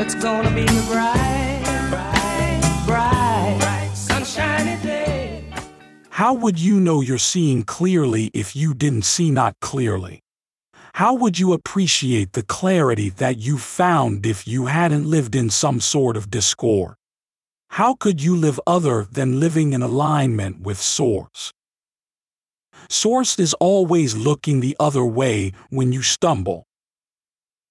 It's gonna be a bright, bright, bright, bright, sunshiny day. How would you know you're seeing clearly if you didn't see not clearly? How would you appreciate the clarity that you found if you hadn't lived in some sort of discord? How could you live other than living in alignment with Source? Source is always looking the other way when you stumble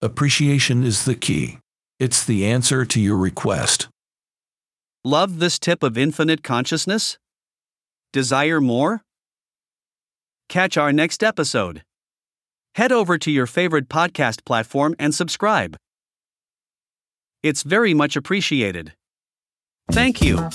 Appreciation is the key. It's the answer to your request. Love this tip of infinite consciousness? Desire more? Catch our next episode. Head over to your favorite podcast platform and subscribe. It's very much appreciated. Thank you.